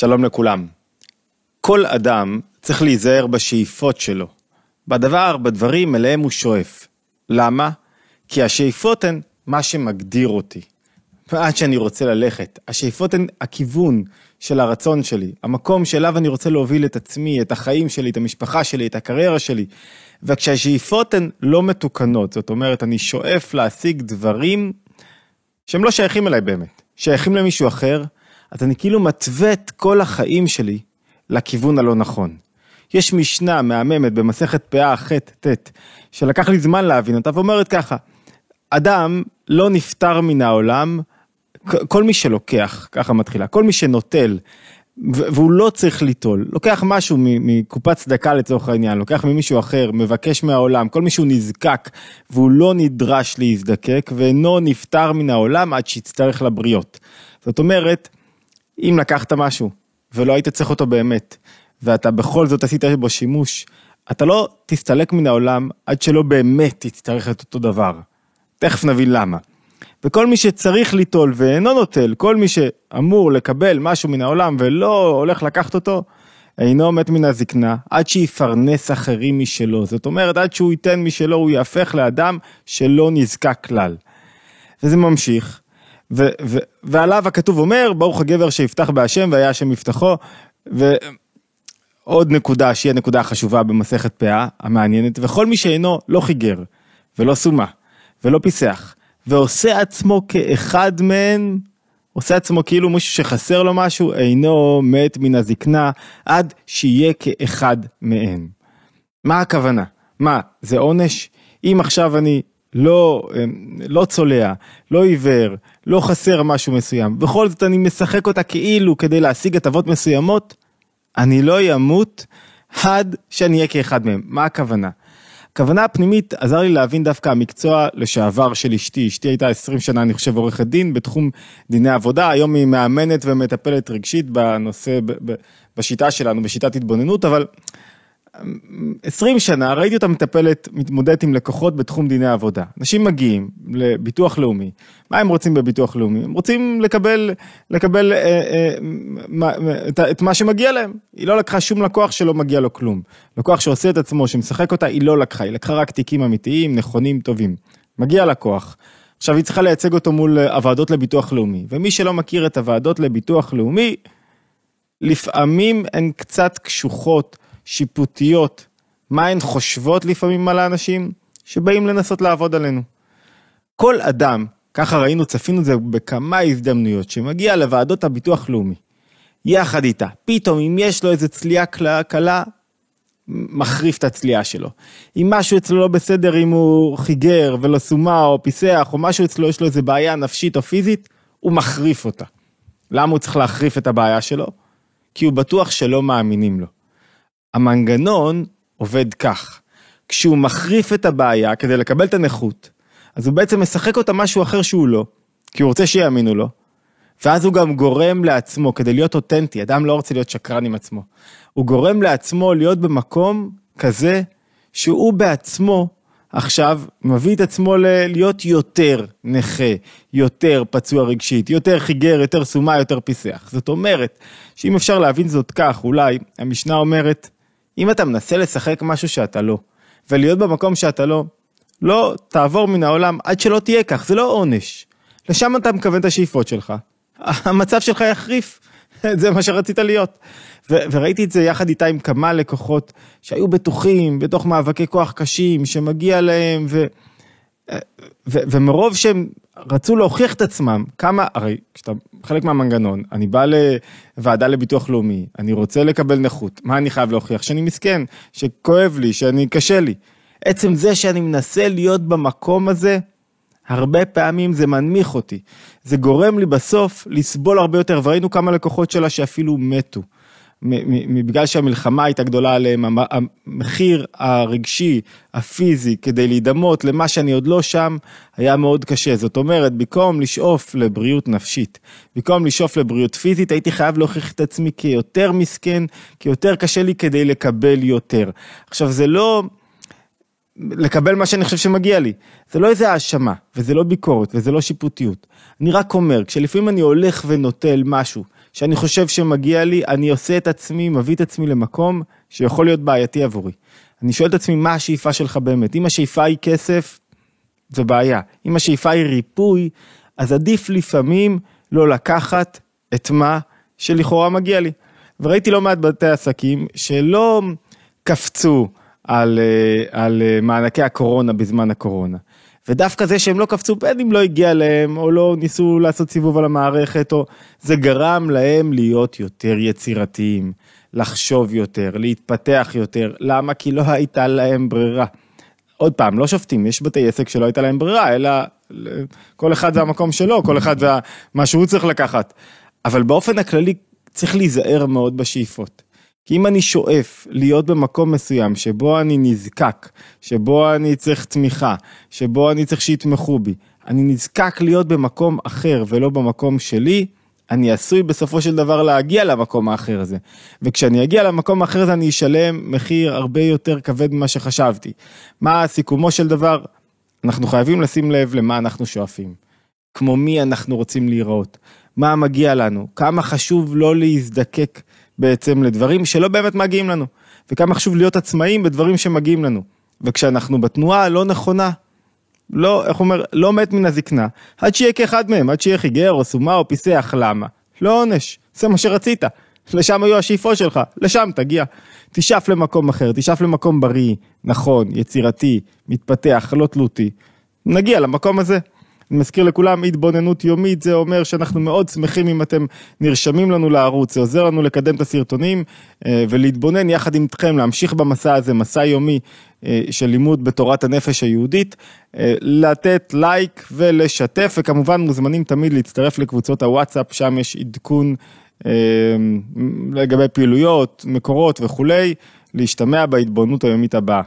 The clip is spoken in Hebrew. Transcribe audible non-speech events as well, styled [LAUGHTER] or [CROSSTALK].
שלום לכולם. כל אדם צריך להיזהר בשאיפות שלו, בדבר, בדברים אליהם הוא שואף. למה? כי השאיפות הן מה שמגדיר אותי. ועד שאני רוצה ללכת. השאיפות הן הכיוון של הרצון שלי, המקום שאליו אני רוצה להוביל את עצמי, את החיים שלי, את המשפחה שלי, את הקריירה שלי. וכשהשאיפות הן לא מתוקנות, זאת אומרת, אני שואף להשיג דברים שהם לא שייכים אליי באמת, שייכים למישהו אחר, אז אני כאילו מתווה את כל החיים שלי לכיוון הלא נכון. יש משנה מהממת במסכת פאה ח'-ט', שלקח לי זמן להבין אותה, ואומרת ככה, אדם לא נפטר מן העולם, כל מי שלוקח, ככה מתחילה, כל מי שנוטל, והוא לא צריך ליטול, לוקח משהו מקופת צדקה לצורך העניין, לוקח ממישהו אחר, מבקש מהעולם, כל מי שהוא נזקק והוא לא נדרש להזדקק ואינו נפטר מן העולם עד שיצטרך לבריות. זאת אומרת, אם לקחת משהו ולא היית צריך אותו באמת, ואתה בכל זאת עשית בו שימוש, אתה לא תסתלק מן העולם עד שלא באמת תצטרך את אותו דבר. תכף נבין למה. וכל מי שצריך ליטול ואינו נוטל, כל מי שאמור לקבל משהו מן העולם ולא הולך לקחת אותו, אינו מת מן הזקנה, עד שיפרנס אחרים משלו. זאת אומרת, עד שהוא ייתן משלו, הוא יהפך לאדם שלא נזקק כלל. וזה ממשיך, ו- ו- ועליו הכתוב אומר, ברוך הגבר שיפתח בהשם והיה השם יפתחו, ועוד נקודה שהיא הנקודה החשובה במסכת פאה, המעניינת, וכל מי שאינו לא חיגר, ולא סומה, ולא פיסח, ועושה עצמו כאחד מהן, עושה עצמו כאילו מישהו שחסר לו משהו, אינו מת מן הזקנה, עד שיהיה כאחד מהן. מה הכוונה? מה, זה עונש? אם עכשיו אני לא, לא צולע, לא עיוור, לא חסר משהו מסוים, בכל זאת אני משחק אותה כאילו כדי להשיג הטבות מסוימות, אני לא אמות עד שאני אהיה כאחד מהם. מה הכוונה? הכוונה הפנימית עזר לי להבין דווקא המקצוע לשעבר של אשתי, אשתי הייתה 20 שנה אני חושב עורכת דין בתחום דיני עבודה, היום היא מאמנת ומטפלת רגשית בנושא, בשיטה שלנו, בשיטת התבוננות, אבל 20 שנה ראיתי אותה מטפלת, מתמודדת עם לקוחות בתחום דיני עבודה. אנשים מגיעים לביטוח לאומי, מה הם רוצים בביטוח לאומי? הם רוצים לקבל, לקבל אה, אה, מה, את, את מה שמגיע להם. היא לא לקחה שום לקוח שלא מגיע לו כלום. לקוח שעושה את עצמו, שמשחק אותה, היא לא לקחה, היא לקחה רק תיקים אמיתיים, נכונים, טובים. מגיע לקוח. עכשיו היא צריכה לייצג אותו מול הוועדות לביטוח לאומי, ומי שלא מכיר את הוועדות לביטוח לאומי, לפעמים הן קצת קשוחות. שיפוטיות, מה הן חושבות לפעמים על האנשים שבאים לנסות לעבוד עלינו. כל אדם, ככה ראינו, צפינו את זה בכמה הזדמנויות, שמגיע לוועדות הביטוח לאומי, יחד איתה, פתאום אם יש לו איזה צליעה קלה, מחריף את הצליעה שלו. אם משהו אצלו לא בסדר, אם הוא חיגר ולא סומה או פיסח, או משהו אצלו יש לו איזה בעיה נפשית או פיזית, הוא מחריף אותה. למה הוא צריך להחריף את הבעיה שלו? כי הוא בטוח שלא מאמינים לו. המנגנון עובד כך, כשהוא מחריף את הבעיה כדי לקבל את הנכות, אז הוא בעצם משחק אותה משהו אחר שהוא לא, כי הוא רוצה שיאמינו לו, ואז הוא גם גורם לעצמו, כדי להיות אותנטי, אדם לא רוצה להיות שקרן עם עצמו, הוא גורם לעצמו להיות במקום כזה שהוא בעצמו עכשיו מביא את עצמו להיות יותר נכה, יותר פצוע רגשית, יותר חיגר, יותר סומה, יותר פיסח. זאת אומרת, שאם אפשר להבין זאת כך, אולי המשנה אומרת, אם אתה מנסה לשחק משהו שאתה לא, ולהיות במקום שאתה לא, לא תעבור מן העולם עד שלא תהיה כך, זה לא עונש. לשם אתה מכוון את השאיפות שלך. המצב שלך יחריף, [LAUGHS] זה מה שרצית להיות. ו- וראיתי את זה יחד איתה עם כמה לקוחות שהיו בטוחים בתוך מאבקי כוח קשים, שמגיע להם, ו- ומרוב שהם רצו להוכיח את עצמם, כמה, הרי כשאתה חלק מהמנגנון, אני בא לוועדה לביטוח לאומי, אני רוצה לקבל נכות, מה אני חייב להוכיח? שאני מסכן, שכואב לי, שאני קשה לי. עצם זה שאני מנסה להיות במקום הזה, הרבה פעמים זה מנמיך אותי. זה גורם לי בסוף לסבול הרבה יותר, וראינו כמה לקוחות שלה שאפילו מתו. בגלל שהמלחמה הייתה גדולה עליהם, המחיר הרגשי, הפיזי, כדי להידמות למה שאני עוד לא שם, היה מאוד קשה. זאת אומרת, במקום לשאוף לבריאות נפשית, במקום לשאוף לבריאות פיזית, הייתי חייב להוכיח את עצמי כיותר מסכן, כיותר קשה לי כדי לקבל יותר. עכשיו, זה לא... לקבל מה שאני חושב שמגיע לי. זה לא איזה האשמה, וזה לא ביקורת, וזה לא שיפוטיות. אני רק אומר, כשלפעמים אני הולך ונוטל משהו שאני חושב שמגיע לי, אני עושה את עצמי, מביא את עצמי למקום שיכול להיות בעייתי עבורי. אני שואל את עצמי, מה השאיפה שלך באמת? אם השאיפה היא כסף, זו בעיה. אם השאיפה היא ריפוי, אז עדיף לפעמים לא לקחת את מה שלכאורה מגיע לי. וראיתי לא מעט בתי עסקים שלא קפצו על, אה, על אה, מענקי הקורונה בזמן הקורונה. ודווקא זה שהם לא קפצו, אם לא הגיע להם, או לא ניסו לעשות סיבוב על המערכת, או זה גרם להם להיות יותר יצירתיים, לחשוב יותר, להתפתח יותר. למה? כי לא הייתה להם ברירה. עוד פעם, לא שופטים, יש בתי עסק שלא הייתה להם ברירה, אלא כל אחד זה המקום שלו, כל אחד ומה שהוא צריך לקחת. אבל באופן הכללי צריך להיזהר מאוד בשאיפות. כי אם אני שואף להיות במקום מסוים שבו אני נזקק, שבו אני צריך תמיכה, שבו אני צריך שיתמכו בי, אני נזקק להיות במקום אחר ולא במקום שלי, אני עשוי בסופו של דבר להגיע למקום האחר הזה. וכשאני אגיע למקום האחר הזה אני אשלם מחיר הרבה יותר כבד ממה שחשבתי. מה סיכומו של דבר? אנחנו חייבים לשים לב למה אנחנו שואפים. כמו מי אנחנו רוצים להיראות. מה מגיע לנו, כמה חשוב לא להזדקק בעצם לדברים שלא באמת מגיעים לנו, וכמה חשוב להיות עצמאים בדברים שמגיעים לנו. וכשאנחנו בתנועה הלא נכונה, לא, איך אומר, לא מת מן הזקנה, עד שיהיה כאחד מהם, עד שיהיה חיגר או סומה או פיסח, למה? לא עונש, זה מה שרצית, לשם היו השאיפות שלך, לשם תגיע. תשאף למקום אחר, תשאף למקום בריא, נכון, יצירתי, מתפתח, לא תלותי. נגיע למקום הזה. אני מזכיר לכולם, התבוננות יומית, זה אומר שאנחנו מאוד שמחים אם אתם נרשמים לנו לערוץ, זה עוזר לנו לקדם את הסרטונים אה, ולהתבונן יחד איתכם, להמשיך במסע הזה, מסע יומי אה, של לימוד בתורת הנפש היהודית, אה, לתת לייק ולשתף, וכמובן מוזמנים תמיד להצטרף לקבוצות הוואטסאפ, שם יש עדכון לגבי פעילויות, מקורות וכולי, להשתמע בהתבוננות היומית הבאה.